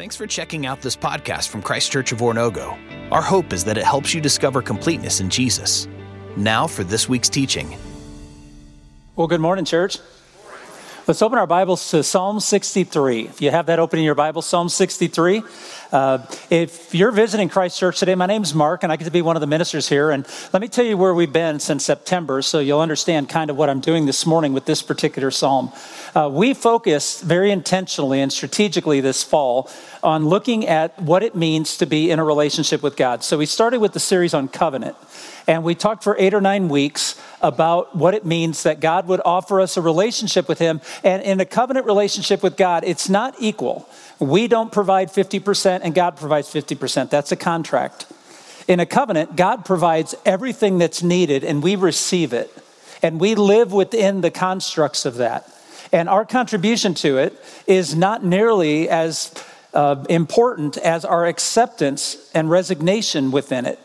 Thanks for checking out this podcast from Christ Church of Oronogo. Our hope is that it helps you discover completeness in Jesus. Now for this week's teaching. Well, good morning, church. Let's open our Bibles to Psalm 63. If you have that open in your Bible, Psalm 63. Uh, if you're visiting Christ Church today, my name's Mark, and I get to be one of the ministers here. And let me tell you where we've been since September, so you'll understand kind of what I'm doing this morning with this particular psalm. Uh, we focused very intentionally and strategically this fall on looking at what it means to be in a relationship with God. So we started with the series on covenant, and we talked for eight or nine weeks about what it means that God would offer us a relationship with Him. And in a covenant relationship with God, it's not equal. We don't provide 50% and God provides 50%. That's a contract. In a covenant, God provides everything that's needed and we receive it. And we live within the constructs of that. And our contribution to it is not nearly as uh, important as our acceptance and resignation within it.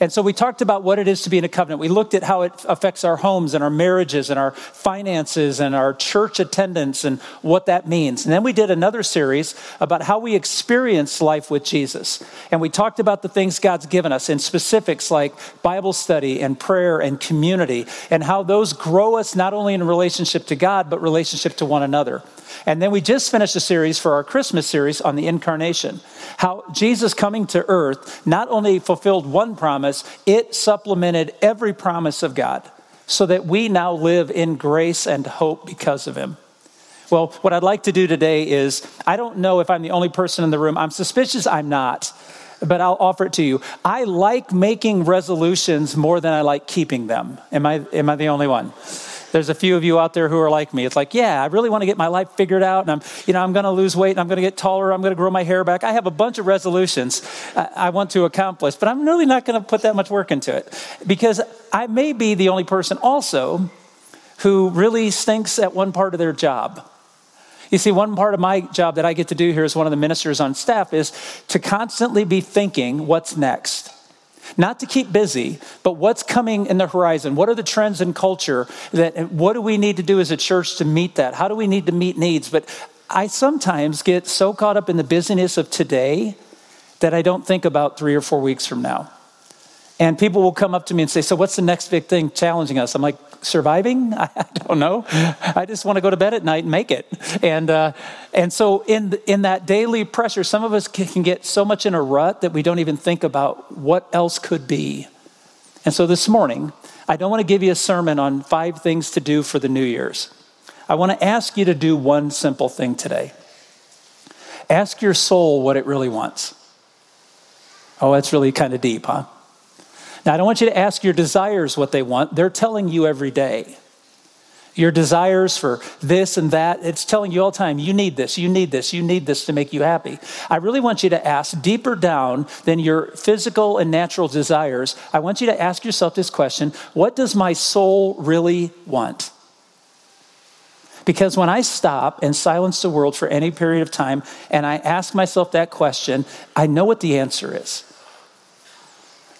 And so we talked about what it is to be in a covenant. We looked at how it affects our homes and our marriages and our finances and our church attendance and what that means. And then we did another series about how we experience life with Jesus. And we talked about the things God's given us in specifics like Bible study and prayer and community and how those grow us not only in relationship to God, but relationship to one another. And then we just finished a series for our Christmas series on the incarnation. How Jesus coming to earth not only fulfilled one promise, it supplemented every promise of God so that we now live in grace and hope because of him. Well, what I'd like to do today is I don't know if I'm the only person in the room. I'm suspicious I'm not, but I'll offer it to you. I like making resolutions more than I like keeping them. Am I, am I the only one? There's a few of you out there who are like me. It's like, yeah, I really want to get my life figured out, and I'm, you know, I'm going to lose weight, and I'm going to get taller, I'm going to grow my hair back. I have a bunch of resolutions I want to accomplish, but I'm really not going to put that much work into it because I may be the only person also who really stinks at one part of their job. You see, one part of my job that I get to do here as one of the ministers on staff is to constantly be thinking, what's next? Not to keep busy, but what's coming in the horizon? What are the trends in culture that what do we need to do as a church to meet that? How do we need to meet needs? But I sometimes get so caught up in the busyness of today that I don't think about 3 or 4 weeks from now. And people will come up to me and say, So, what's the next big thing challenging us? I'm like, Surviving? I don't know. I just want to go to bed at night and make it. And, uh, and so, in, in that daily pressure, some of us can get so much in a rut that we don't even think about what else could be. And so, this morning, I don't want to give you a sermon on five things to do for the New Year's. I want to ask you to do one simple thing today. Ask your soul what it really wants. Oh, that's really kind of deep, huh? Now, I don't want you to ask your desires what they want. They're telling you every day. Your desires for this and that, it's telling you all the time, you need this, you need this, you need this to make you happy. I really want you to ask deeper down than your physical and natural desires. I want you to ask yourself this question What does my soul really want? Because when I stop and silence the world for any period of time and I ask myself that question, I know what the answer is.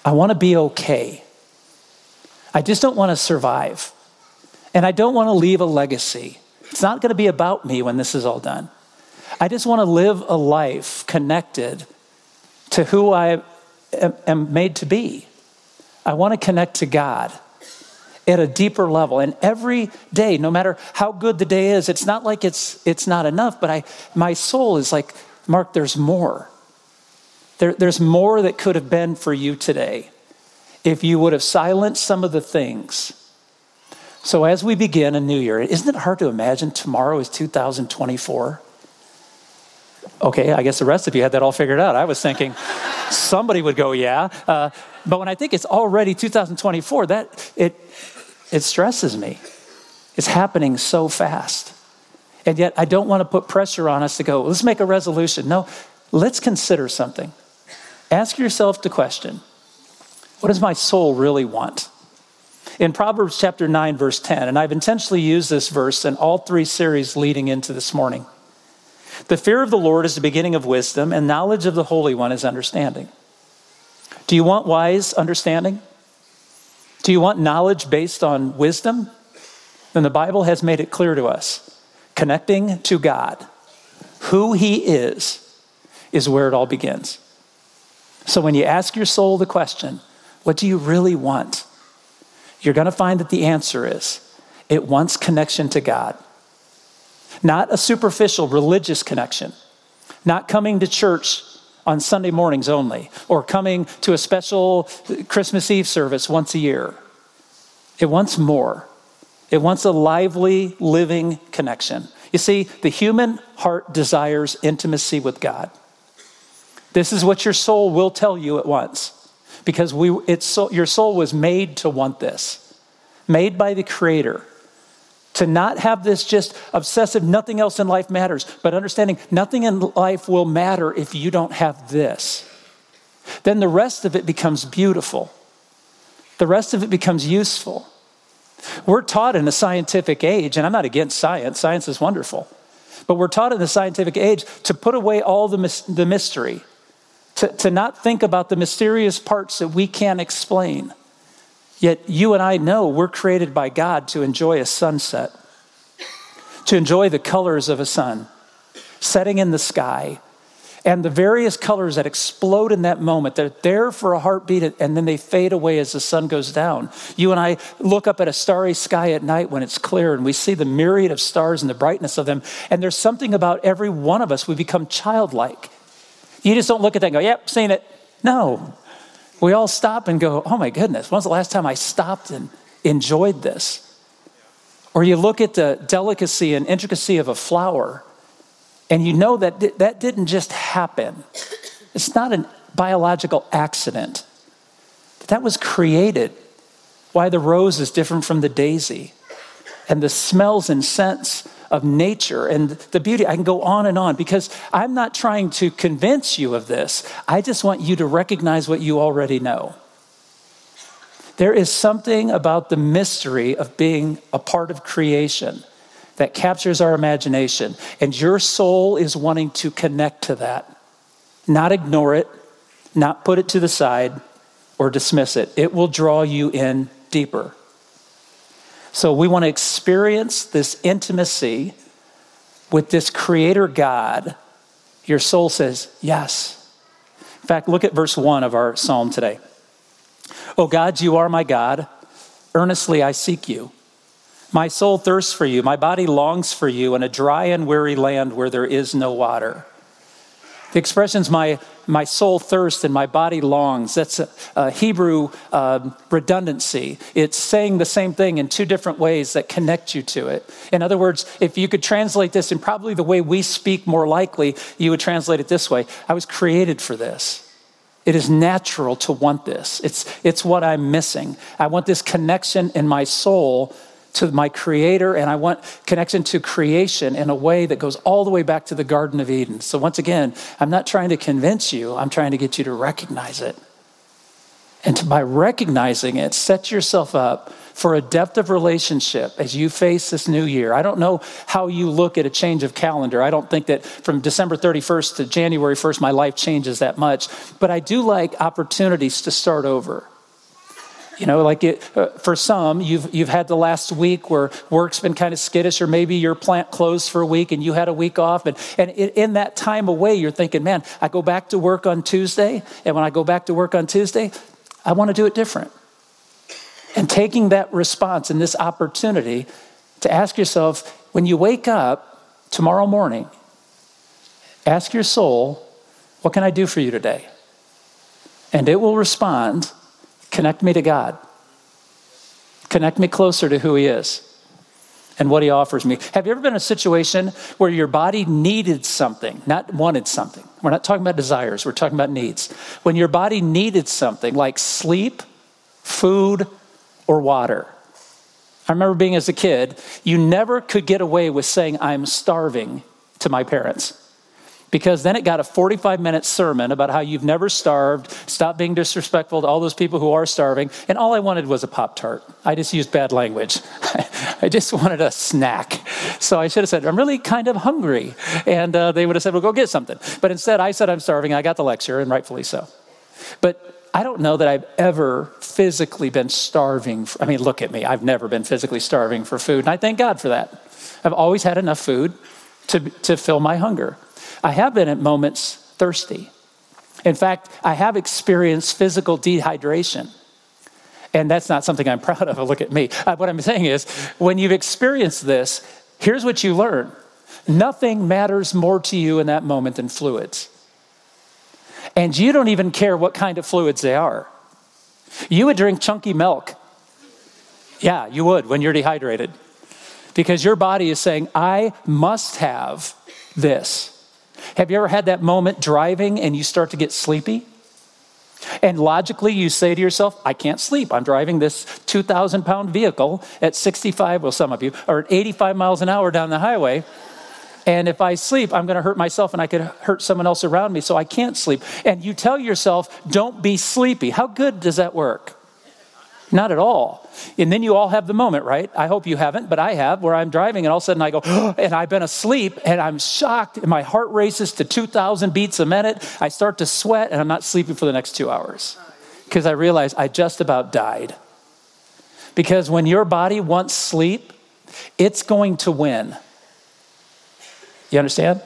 I want to be okay. I just don't want to survive. And I don't want to leave a legacy. It's not going to be about me when this is all done. I just want to live a life connected to who I am made to be. I want to connect to God at a deeper level. And every day, no matter how good the day is, it's not like it's, it's not enough, but I, my soul is like, Mark, there's more. There, there's more that could have been for you today if you would have silenced some of the things. So, as we begin a new year, isn't it hard to imagine tomorrow is 2024? Okay, I guess the rest of you had that all figured out. I was thinking somebody would go, yeah. Uh, but when I think it's already 2024, that it, it stresses me. It's happening so fast. And yet, I don't want to put pressure on us to go, let's make a resolution. No, let's consider something. Ask yourself the question what does my soul really want? In Proverbs chapter 9, verse 10, and I've intentionally used this verse in all three series leading into this morning. The fear of the Lord is the beginning of wisdom, and knowledge of the Holy One is understanding. Do you want wise understanding? Do you want knowledge based on wisdom? Then the Bible has made it clear to us connecting to God, who He is, is where it all begins. So when you ask your soul the question, what do you really want? You're going to find that the answer is it wants connection to God. Not a superficial religious connection, not coming to church on Sunday mornings only, or coming to a special Christmas Eve service once a year. It wants more. It wants a lively, living connection. You see, the human heart desires intimacy with God. This is what your soul will tell you at once, because we, it's so, your soul was made to want this, made by the Creator. To not have this just obsessive, nothing else in life matters, but understanding nothing in life will matter if you don't have this. Then the rest of it becomes beautiful. The rest of it becomes useful. We're taught in a scientific age, and I'm not against science, science is wonderful, but we're taught in the scientific age to put away all the, the mystery, to, to not think about the mysterious parts that we can't explain. Yet you and I know we're created by God to enjoy a sunset, to enjoy the colors of a sun setting in the sky, and the various colors that explode in that moment. They're there for a heartbeat and then they fade away as the sun goes down. You and I look up at a starry sky at night when it's clear and we see the myriad of stars and the brightness of them. And there's something about every one of us, we become childlike. You just don't look at that and go, yep, seen it. No. We all stop and go, oh my goodness, when's the last time I stopped and enjoyed this? Or you look at the delicacy and intricacy of a flower, and you know that that didn't just happen. It's not a biological accident. That was created. Why the rose is different from the daisy, and the smells and scents of nature and the beauty. I can go on and on because I'm not trying to convince you of this. I just want you to recognize what you already know. There is something about the mystery of being a part of creation that captures our imagination, and your soul is wanting to connect to that, not ignore it, not put it to the side or dismiss it. It will draw you in deeper. So we want to experience this intimacy with this creator God. Your soul says, Yes. In fact, look at verse 1 of our psalm today. Oh God, you are my God. Earnestly I seek you. My soul thirsts for you. My body longs for you in a dry and weary land where there is no water. The expressions, my, my soul thirsts and my body longs, that's a, a Hebrew uh, redundancy. It's saying the same thing in two different ways that connect you to it. In other words, if you could translate this in probably the way we speak more likely, you would translate it this way I was created for this. It is natural to want this. It's, it's what I'm missing. I want this connection in my soul to my creator and I want connection to creation in a way that goes all the way back to the Garden of Eden. So, once again, I'm not trying to convince you, I'm trying to get you to recognize it. And to, by recognizing it, set yourself up for a depth of relationship as you face this new year. I don't know how you look at a change of calendar. I don't think that from December 31st to January 1st, my life changes that much. But I do like opportunities to start over. You know, like it, uh, for some, you've, you've had the last week where work's been kind of skittish, or maybe your plant closed for a week and you had a week off. And, and in that time away, you're thinking, man, I go back to work on Tuesday. And when I go back to work on Tuesday, I want to do it different. And taking that response and this opportunity to ask yourself, when you wake up tomorrow morning, ask your soul, what can I do for you today? And it will respond Connect me to God. Connect me closer to who He is and what He offers me. Have you ever been in a situation where your body needed something, not wanted something? We're not talking about desires, we're talking about needs. When your body needed something like sleep, food, or water. I remember being as a kid, you never could get away with saying, I'm starving to my parents because then it got a 45 minute sermon about how you've never starved, stop being disrespectful to all those people who are starving. And all I wanted was a Pop Tart. I just used bad language. I just wanted a snack. So I should have said, I'm really kind of hungry. And uh, they would have said, Well, go get something. But instead, I said, I'm starving. I got the lecture, and rightfully so. But I don't know that I've ever physically been starving. For, I mean, look at me. I've never been physically starving for food, and I thank God for that. I've always had enough food to, to fill my hunger. I have been at moments thirsty. In fact, I have experienced physical dehydration. And that's not something I'm proud of. Look at me. Uh, what I'm saying is, when you've experienced this, here's what you learn nothing matters more to you in that moment than fluids. And you don't even care what kind of fluids they are. You would drink chunky milk. Yeah, you would when you're dehydrated. Because your body is saying, I must have this. Have you ever had that moment driving and you start to get sleepy? And logically, you say to yourself, I can't sleep. I'm driving this 2,000 pound vehicle at 65, well, some of you, or at 85 miles an hour down the highway. And if I sleep, I'm going to hurt myself and I could hurt someone else around me, so I can't sleep. And you tell yourself, don't be sleepy. How good does that work? Not at all. And then you all have the moment, right? I hope you haven't, but I have, where I'm driving and all of a sudden I go, oh, and I've been asleep and I'm shocked and my heart races to 2,000 beats a minute. I start to sweat and I'm not sleeping for the next two hours because I realize I just about died. Because when your body wants sleep, it's going to win. You understand?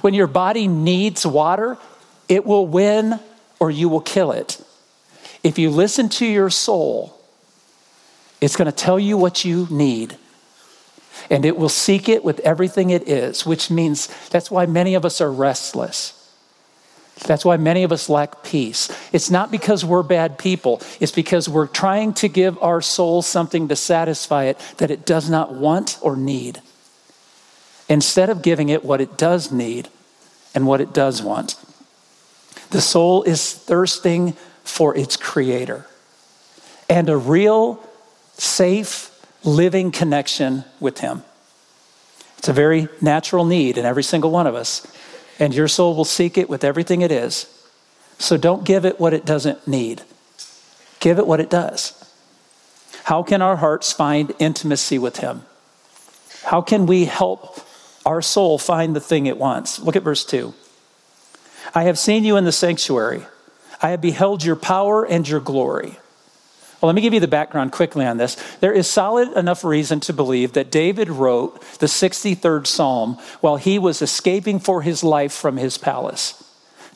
When your body needs water, it will win or you will kill it. If you listen to your soul, it's going to tell you what you need. And it will seek it with everything it is, which means that's why many of us are restless. That's why many of us lack peace. It's not because we're bad people, it's because we're trying to give our soul something to satisfy it that it does not want or need instead of giving it what it does need and what it does want. The soul is thirsting for its creator and a real, safe, living connection with him. It's a very natural need in every single one of us, and your soul will seek it with everything it is. So don't give it what it doesn't need, give it what it does. How can our hearts find intimacy with him? How can we help our soul find the thing it wants. Look at verse 2. I have seen you in the sanctuary. I have beheld your power and your glory. Well, let me give you the background quickly on this. There is solid enough reason to believe that David wrote the 63rd Psalm while he was escaping for his life from his palace.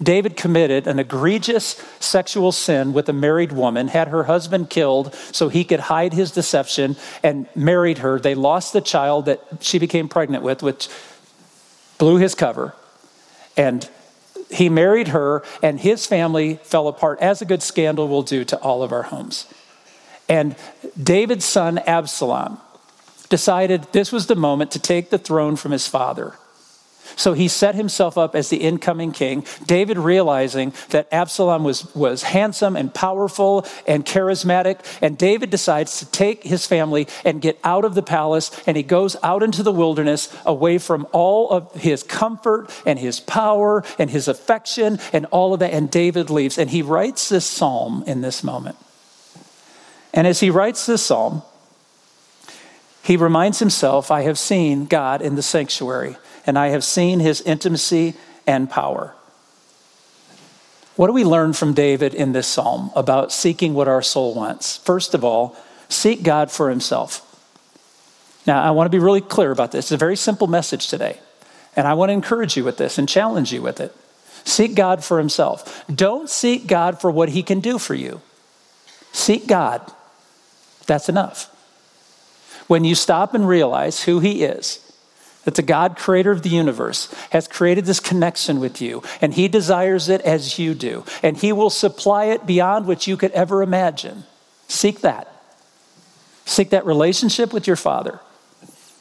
David committed an egregious sexual sin with a married woman, had her husband killed so he could hide his deception, and married her. They lost the child that she became pregnant with, which blew his cover. And he married her, and his family fell apart, as a good scandal will do to all of our homes. And David's son, Absalom, decided this was the moment to take the throne from his father. So he set himself up as the incoming king. David, realizing that Absalom was, was handsome and powerful and charismatic, and David decides to take his family and get out of the palace, and he goes out into the wilderness away from all of his comfort and his power and his affection and all of that. And David leaves, and he writes this psalm in this moment. And as he writes this psalm, he reminds himself, I have seen God in the sanctuary and I have seen his intimacy and power. What do we learn from David in this psalm about seeking what our soul wants? First of all, seek God for himself. Now, I want to be really clear about this. It's a very simple message today. And I want to encourage you with this and challenge you with it. Seek God for himself. Don't seek God for what he can do for you. Seek God. That's enough. When you stop and realize who he is, that the God, creator of the universe, has created this connection with you, and He desires it as you do, and He will supply it beyond what you could ever imagine. Seek that. Seek that relationship with your Father,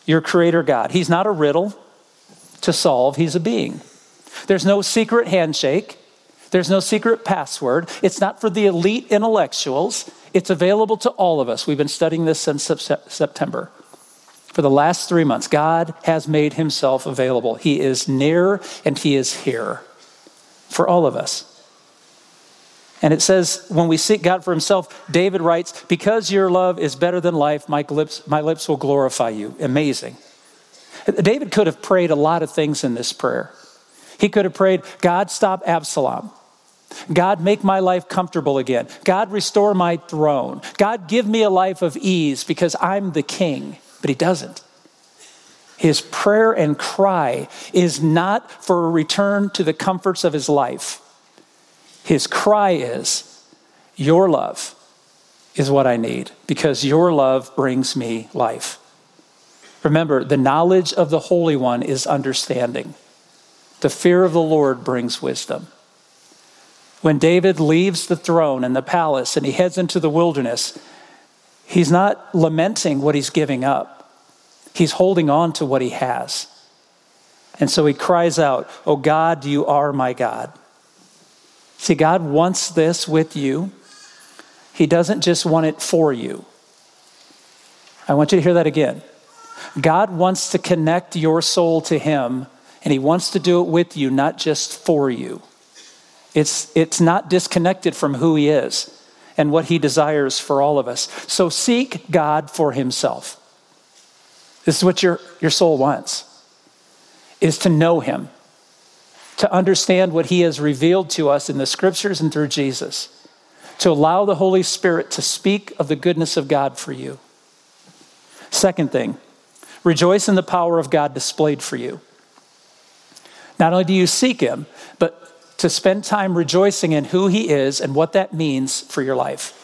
your Creator God. He's not a riddle to solve, He's a being. There's no secret handshake, there's no secret password. It's not for the elite intellectuals, it's available to all of us. We've been studying this since September for the last three months, God has made himself available. He is near and he is here for all of us. And it says, when we seek God for himself, David writes, Because your love is better than life, my lips, my lips will glorify you. Amazing. David could have prayed a lot of things in this prayer. He could have prayed, God, stop Absalom. God, make my life comfortable again. God, restore my throne. God, give me a life of ease because I'm the king but he doesn't. his prayer and cry is not for a return to the comforts of his life. His cry is, Your love is what I need because your love brings me life. Remember, the knowledge of the Holy One is understanding. The fear of the Lord brings wisdom. When David leaves the throne and the palace and he heads into the wilderness, he's not lamenting what he's giving up. He's holding on to what he has. And so he cries out, Oh God, you are my God. See, God wants this with you. He doesn't just want it for you. I want you to hear that again. God wants to connect your soul to Him, and He wants to do it with you, not just for you. It's, it's not disconnected from who He is and what He desires for all of us. So seek God for Himself. This is what your, your soul wants, is to know Him, to understand what He has revealed to us in the scriptures and through Jesus, to allow the Holy Spirit to speak of the goodness of God for you. Second thing, Rejoice in the power of God displayed for you. Not only do you seek Him, to spend time rejoicing in who He is and what that means for your life.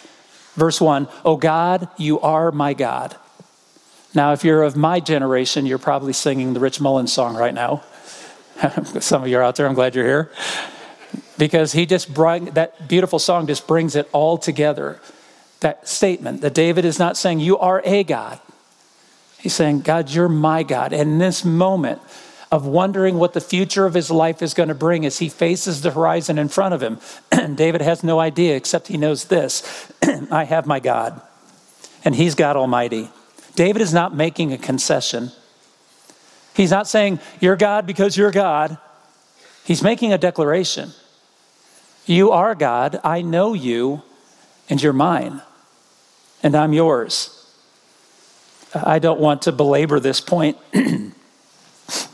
Verse 1 Oh God, you are my God. Now, if you're of my generation, you're probably singing the Rich Mullins song right now. Some of you are out there, I'm glad you're here. Because he just brought that beautiful song just brings it all together. That statement that David is not saying, You are a God. He's saying, God, you're my God. And in this moment of wondering what the future of his life is going to bring as he faces the horizon in front of him, David has no idea except he knows this I have my God, and he's God Almighty. David is not making a concession. He's not saying, You're God because you're God. He's making a declaration. You are God. I know you, and you're mine, and I'm yours. I don't want to belabor this point,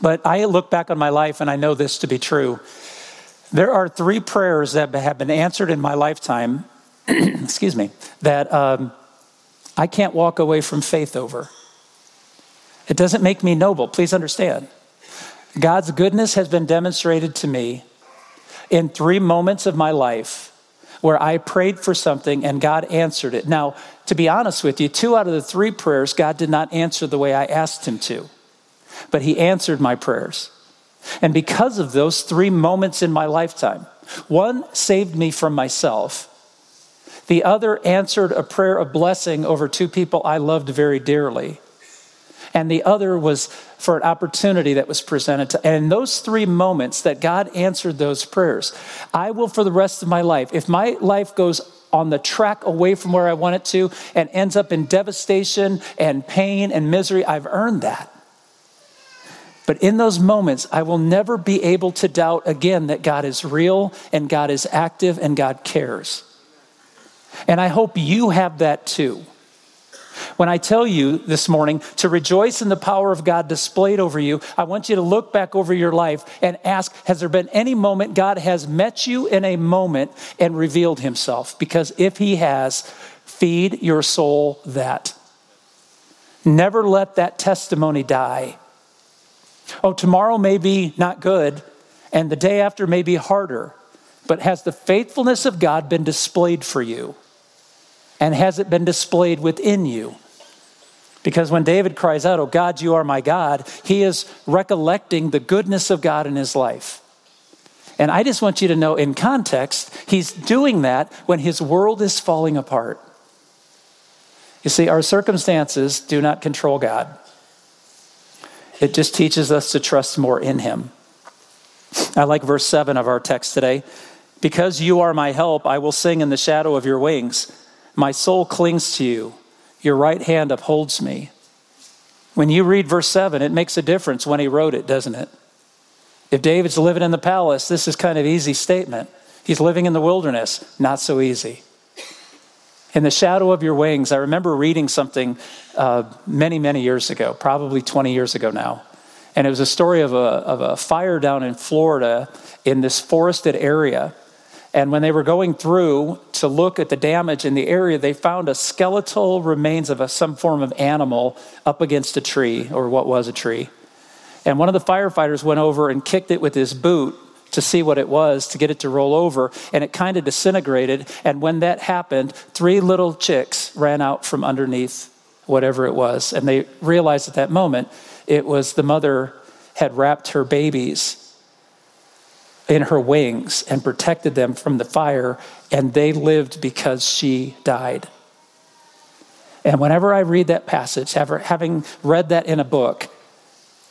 but I look back on my life and I know this to be true. There are three prayers that have been answered in my lifetime, excuse me, that um, I can't walk away from faith over. It doesn't make me noble, please understand. God's goodness has been demonstrated to me in three moments of my life where I prayed for something and God answered it. Now, to be honest with you, two out of the three prayers, God did not answer the way I asked Him to, but He answered my prayers. And because of those three moments in my lifetime, one saved me from myself. The other answered a prayer of blessing over two people I loved very dearly and the other was for an opportunity that was presented to. And in those three moments that God answered those prayers, I will for the rest of my life, if my life goes on the track away from where I want it to and ends up in devastation and pain and misery, I've earned that. But in those moments, I will never be able to doubt again that God is real and God is active and God cares. And I hope you have that too. When I tell you this morning to rejoice in the power of God displayed over you, I want you to look back over your life and ask Has there been any moment God has met you in a moment and revealed himself? Because if he has, feed your soul that. Never let that testimony die. Oh, tomorrow may be not good, and the day after may be harder, but has the faithfulness of God been displayed for you? And has it been displayed within you? Because when David cries out, Oh God, you are my God, he is recollecting the goodness of God in his life. And I just want you to know in context, he's doing that when his world is falling apart. You see, our circumstances do not control God, it just teaches us to trust more in him. I like verse 7 of our text today. Because you are my help, I will sing in the shadow of your wings. My soul clings to you. Your right hand upholds me. When you read verse 7, it makes a difference when he wrote it, doesn't it? If David's living in the palace, this is kind of easy statement. He's living in the wilderness, not so easy. In the shadow of your wings, I remember reading something uh, many, many years ago, probably 20 years ago now. And it was a story of a, of a fire down in Florida in this forested area. And when they were going through to look at the damage in the area, they found a skeletal remains of a, some form of animal up against a tree, or what was a tree. And one of the firefighters went over and kicked it with his boot to see what it was, to get it to roll over, and it kind of disintegrated. And when that happened, three little chicks ran out from underneath whatever it was. And they realized at that moment it was the mother had wrapped her babies in her wings and protected them from the fire, and they lived because she died. And whenever I read that passage, having read that in a book,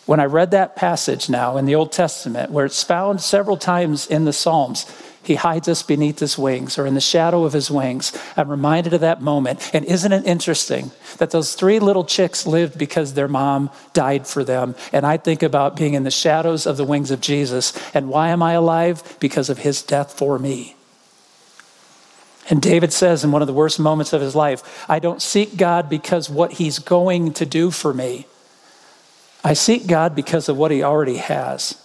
when I read that passage now in the Old Testament, where it's found several times in the Psalms, he hides us beneath his wings or in the shadow of his wings. I'm reminded of that moment. And isn't it interesting that those three little chicks lived because their mom died for them? And I think about being in the shadows of the wings of Jesus. And why am I alive? Because of his death for me. And David says in one of the worst moments of his life, I don't seek God because what he's going to do for me. I seek God because of what he already has.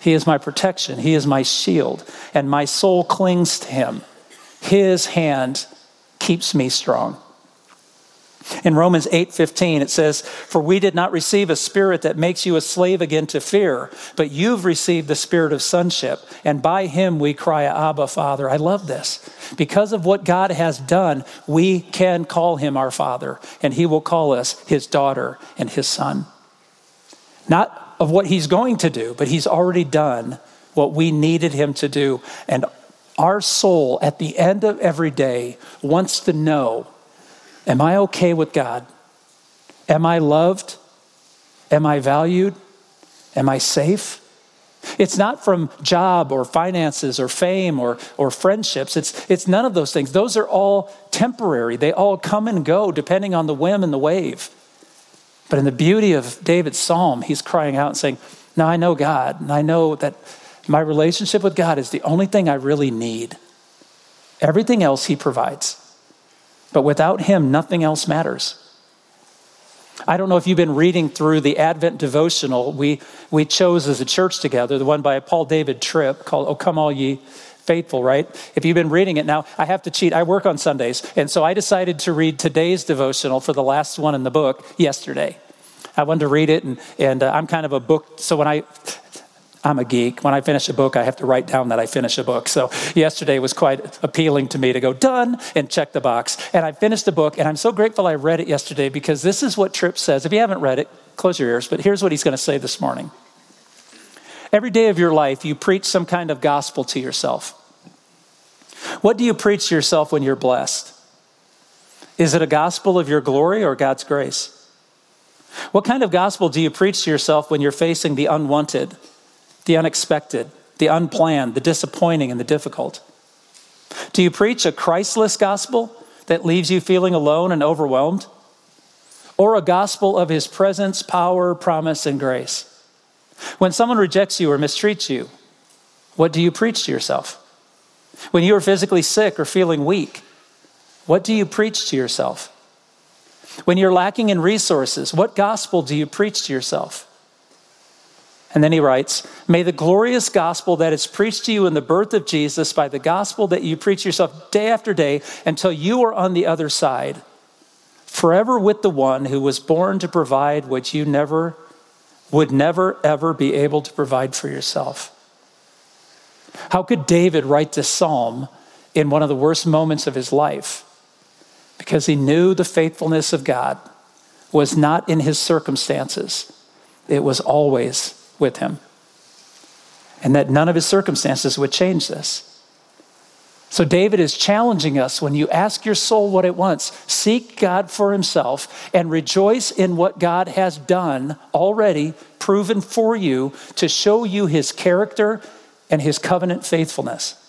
He is my protection. He is my shield, and my soul clings to him. His hand keeps me strong. In Romans 8:15 it says, "For we did not receive a spirit that makes you a slave again to fear, but you've received the spirit of sonship, and by him we cry, Abba, Father." I love this. Because of what God has done, we can call him our Father, and he will call us his daughter and his son. Not of what he's going to do, but he's already done what we needed him to do. And our soul, at the end of every day, wants to know Am I okay with God? Am I loved? Am I valued? Am I safe? It's not from job or finances or fame or, or friendships. It's, it's none of those things. Those are all temporary. They all come and go depending on the whim and the wave. But in the beauty of David's psalm, he's crying out and saying, Now I know God, and I know that my relationship with God is the only thing I really need. Everything else he provides. But without him, nothing else matters. I don't know if you've been reading through the Advent devotional we, we chose as a church together, the one by Paul David Tripp called Oh Come All Ye faithful, right? If you've been reading it now, I have to cheat. I work on Sundays. And so I decided to read today's devotional for the last one in the book yesterday. I wanted to read it, and, and uh, I'm kind of a book. So when I, I'm a geek. When I finish a book, I have to write down that I finish a book. So yesterday was quite appealing to me to go done and check the box. And I finished the book, and I'm so grateful I read it yesterday because this is what Tripp says. If you haven't read it, close your ears, but here's what he's going to say this morning. Every day of your life, you preach some kind of gospel to yourself. What do you preach to yourself when you're blessed? Is it a gospel of your glory or God's grace? What kind of gospel do you preach to yourself when you're facing the unwanted, the unexpected, the unplanned, the disappointing, and the difficult? Do you preach a Christless gospel that leaves you feeling alone and overwhelmed? Or a gospel of his presence, power, promise, and grace? When someone rejects you or mistreats you, what do you preach to yourself? When you are physically sick or feeling weak, what do you preach to yourself? When you're lacking in resources, what gospel do you preach to yourself? And then he writes, May the glorious gospel that is preached to you in the birth of Jesus by the gospel that you preach yourself day after day until you are on the other side, forever with the one who was born to provide what you never would never ever be able to provide for yourself. How could David write this psalm in one of the worst moments of his life? Because he knew the faithfulness of God was not in his circumstances, it was always with him. And that none of his circumstances would change this. So, David is challenging us when you ask your soul what it wants, seek God for himself and rejoice in what God has done already, proven for you to show you his character and his covenant faithfulness.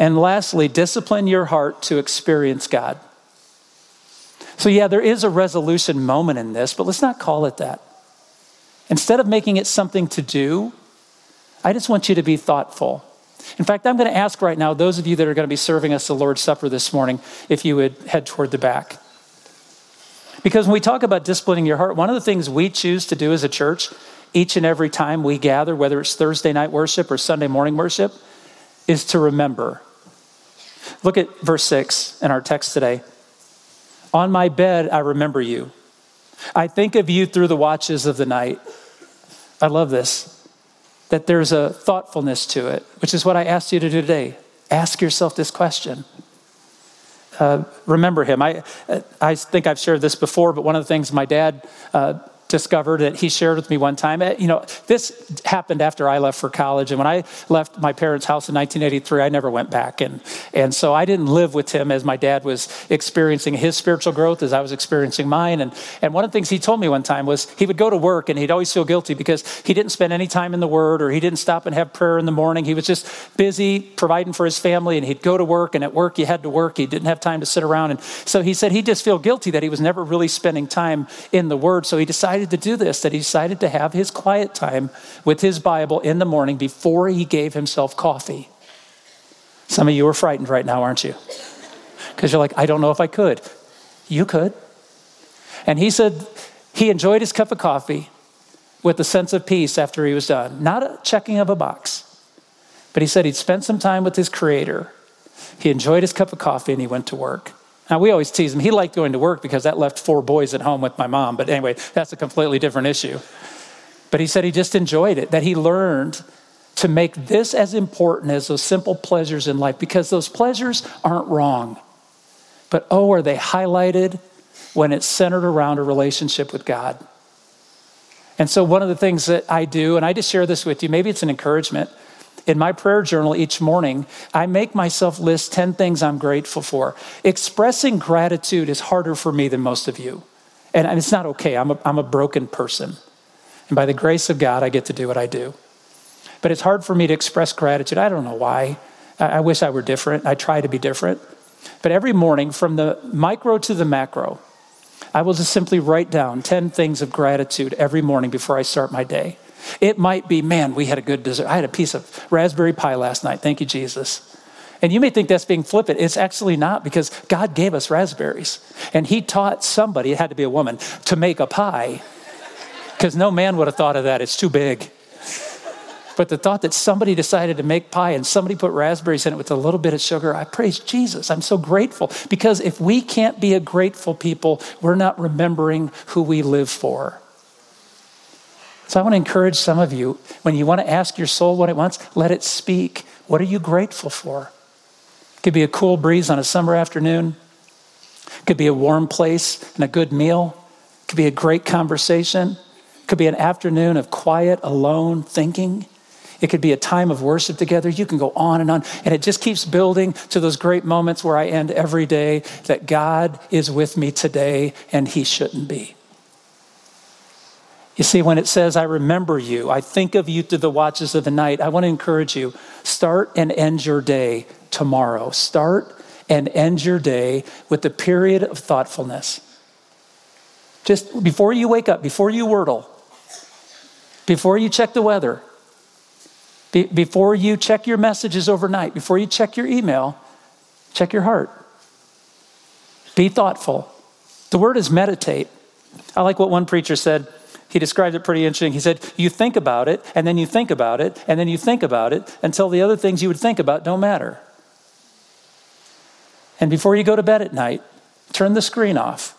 And lastly, discipline your heart to experience God. So, yeah, there is a resolution moment in this, but let's not call it that. Instead of making it something to do, I just want you to be thoughtful. In fact, I'm going to ask right now, those of you that are going to be serving us the Lord's Supper this morning, if you would head toward the back. Because when we talk about disciplining your heart, one of the things we choose to do as a church each and every time we gather, whether it's Thursday night worship or Sunday morning worship, is to remember. Look at verse 6 in our text today. On my bed, I remember you. I think of you through the watches of the night. I love this that there's a thoughtfulness to it, which is what I asked you to do today. Ask yourself this question. Uh, remember him. I, I think I've shared this before, but one of the things my dad uh, discovered that he shared with me one time. Eh, you know, this happened after I left for college. And when I left my parents' house in 1983, I never went back. And, and so I didn't live with him as my dad was experiencing his spiritual growth as I was experiencing mine. And, and one of the things he told me one time was he would go to work and he'd always feel guilty because he didn't spend any time in the Word or he didn't stop and have prayer in the morning. He was just busy providing for his family and he'd go to work. And at work, he had to work. He didn't have time to sit around. And so he said he'd just feel guilty that he was never really spending time in the Word. So he decided decided to do this, that he decided to have his quiet time with his Bible in the morning before he gave himself coffee. Some of you are frightened right now, aren't you? Because you're like, I don't know if I could. You could. And he said he enjoyed his cup of coffee with a sense of peace after he was done. Not a checking of a box, but he said he'd spent some time with his creator. He enjoyed his cup of coffee and he went to work. Now, we always tease him. He liked going to work because that left four boys at home with my mom. But anyway, that's a completely different issue. But he said he just enjoyed it, that he learned to make this as important as those simple pleasures in life because those pleasures aren't wrong. But oh, are they highlighted when it's centered around a relationship with God? And so, one of the things that I do, and I just share this with you, maybe it's an encouragement in my prayer journal each morning, I make myself list 10 things I'm grateful for. Expressing gratitude is harder for me than most of you. And it's not okay. I'm a, I'm a broken person. And by the grace of God, I get to do what I do. But it's hard for me to express gratitude. I don't know why. I, I wish I were different. I try to be different. But every morning, from the micro to the macro, I will just simply write down 10 things of gratitude every morning before I start my day. It might be, man, we had a good dessert. I had a piece of raspberry pie last night. Thank you, Jesus. And you may think that's being flippant. It's actually not because God gave us raspberries. And He taught somebody, it had to be a woman, to make a pie. Because no man would have thought of that. It's too big. But the thought that somebody decided to make pie and somebody put raspberries in it with a little bit of sugar, I praise Jesus. I'm so grateful. Because if we can't be a grateful people, we're not remembering who we live for. So I want to encourage some of you when you want to ask your soul what it wants, let it speak. What are you grateful for? It could be a cool breeze on a summer afternoon, it could be a warm place and a good meal, it could be a great conversation, it could be an afternoon of quiet, alone thinking. It could be a time of worship together. You can go on and on. And it just keeps building to those great moments where I end every day that God is with me today and He shouldn't be. You see, when it says, I remember you, I think of you through the watches of the night, I want to encourage you start and end your day tomorrow. Start and end your day with a period of thoughtfulness. Just before you wake up, before you wordle, before you check the weather, be, before you check your messages overnight, before you check your email, check your heart. Be thoughtful. The word is meditate. I like what one preacher said he described it pretty interesting. He said, You think about it, and then you think about it, and then you think about it until the other things you would think about don't matter. And before you go to bed at night, turn the screen off.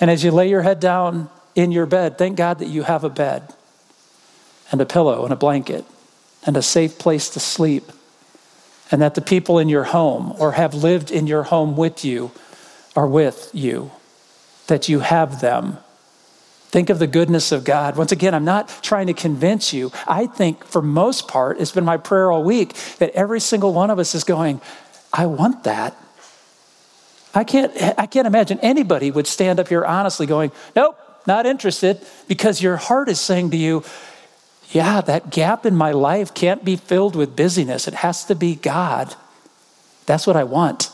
And as you lay your head down in your bed, thank God that you have a bed and a pillow and a blanket and a safe place to sleep. And that the people in your home or have lived in your home with you are with you, that you have them Think of the goodness of God. Once again, I'm not trying to convince you. I think for most part, it's been my prayer all week that every single one of us is going, I want that. I can't, I can't imagine anybody would stand up here honestly going, Nope, not interested, because your heart is saying to you, Yeah, that gap in my life can't be filled with busyness. It has to be God. That's what I want.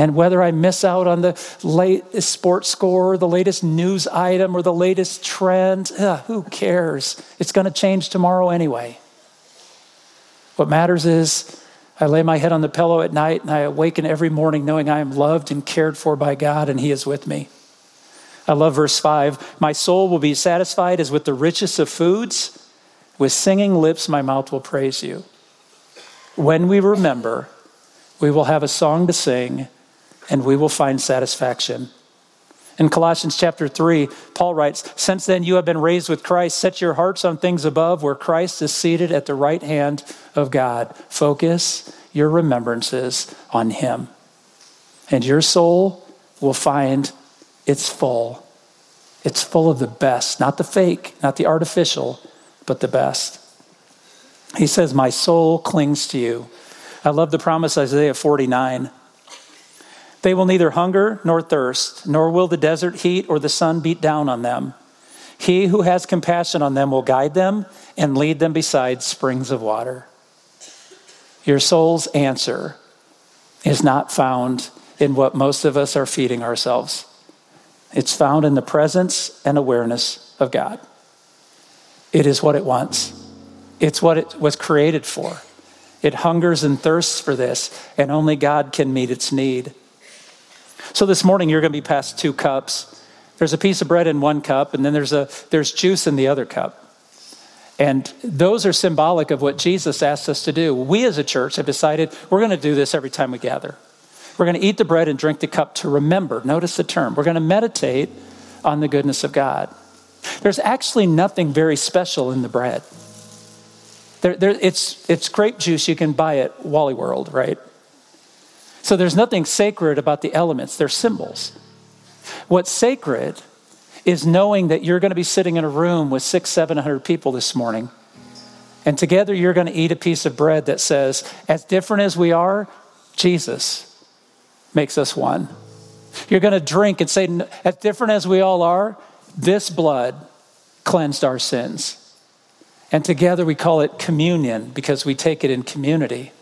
And whether I miss out on the latest sports score, the latest news item, or the latest trend, ugh, who cares? It's going to change tomorrow anyway. What matters is I lay my head on the pillow at night and I awaken every morning knowing I am loved and cared for by God and He is with me. I love verse 5. My soul will be satisfied as with the richest of foods. With singing lips, my mouth will praise you. When we remember, we will have a song to sing and we will find satisfaction. In Colossians chapter 3, Paul writes, Since then you have been raised with Christ, set your hearts on things above where Christ is seated at the right hand of God. Focus your remembrances on him. And your soul will find it's full. It's full of the best, not the fake, not the artificial, but the best. He says, My soul clings to you. I love the promise, Isaiah 49. They will neither hunger nor thirst, nor will the desert heat or the sun beat down on them. He who has compassion on them will guide them and lead them beside springs of water. Your soul's answer is not found in what most of us are feeding ourselves. It's found in the presence and awareness of God. It is what it wants, it's what it was created for. It hungers and thirsts for this, and only God can meet its need. So this morning you're going to be passed two cups. There's a piece of bread in one cup, and then there's, a, there's juice in the other cup. And those are symbolic of what Jesus asked us to do. We as a church have decided we're going to do this every time we gather. We're going to eat the bread and drink the cup to remember. Notice the term. We're going to meditate on the goodness of God. There's actually nothing very special in the bread. There, there, it's, it's grape juice you can buy at Wally World, right? So there's nothing sacred about the elements, they're symbols. What's sacred is knowing that you're going to be sitting in a room with six, seven hundred people this morning. And together you're going to eat a piece of bread that says, as different as we are, Jesus makes us one. You're going to drink and say, as different as we all are, this blood cleansed our sins. And together we call it communion because we take it in community.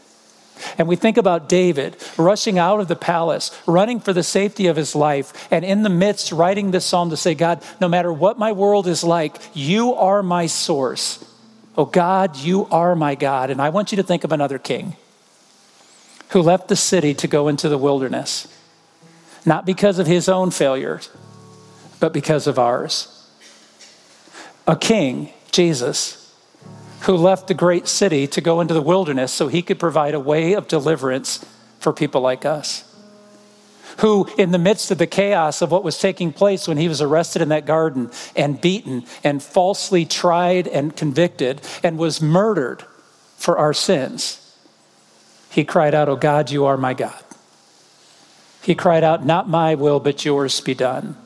And we think about David rushing out of the palace, running for the safety of his life, and in the midst, writing this psalm to say, God, no matter what my world is like, you are my source. Oh, God, you are my God. And I want you to think of another king who left the city to go into the wilderness, not because of his own failures, but because of ours. A king, Jesus, who left the great city to go into the wilderness so he could provide a way of deliverance for people like us. Who, in the midst of the chaos of what was taking place when he was arrested in that garden and beaten and falsely tried and convicted and was murdered for our sins, he cried out, Oh God, you are my God. He cried out, Not my will, but yours be done.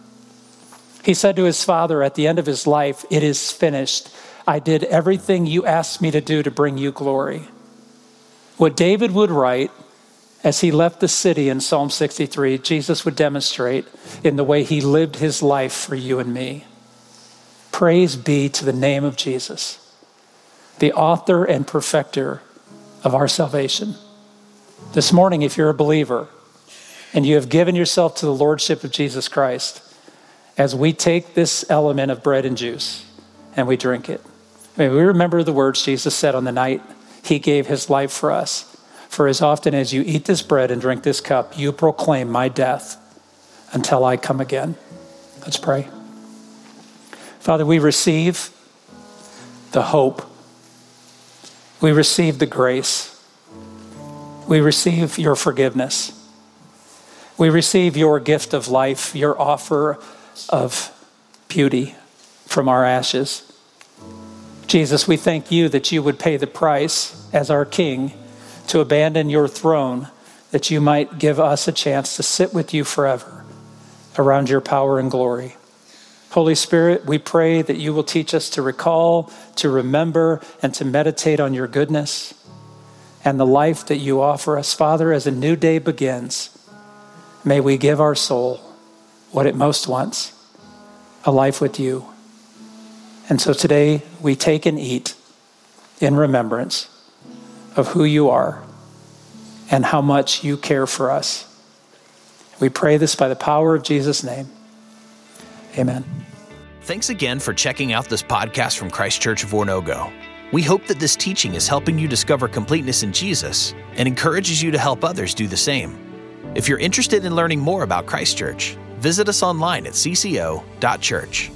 He said to his father at the end of his life, It is finished. I did everything you asked me to do to bring you glory. What David would write as he left the city in Psalm 63, Jesus would demonstrate in the way he lived his life for you and me. Praise be to the name of Jesus, the author and perfecter of our salvation. This morning, if you're a believer and you have given yourself to the Lordship of Jesus Christ, as we take this element of bread and juice and we drink it, We remember the words Jesus said on the night he gave his life for us. For as often as you eat this bread and drink this cup, you proclaim my death until I come again. Let's pray. Father, we receive the hope, we receive the grace, we receive your forgiveness, we receive your gift of life, your offer of beauty from our ashes. Jesus, we thank you that you would pay the price as our King to abandon your throne, that you might give us a chance to sit with you forever around your power and glory. Holy Spirit, we pray that you will teach us to recall, to remember, and to meditate on your goodness and the life that you offer us. Father, as a new day begins, may we give our soul what it most wants a life with you. And so today we take and eat in remembrance of who you are and how much you care for us. We pray this by the power of Jesus' name. Amen. Thanks again for checking out this podcast from Christ Church of Oronogo. We hope that this teaching is helping you discover completeness in Jesus and encourages you to help others do the same. If you're interested in learning more about Christ Church, visit us online at cco.church.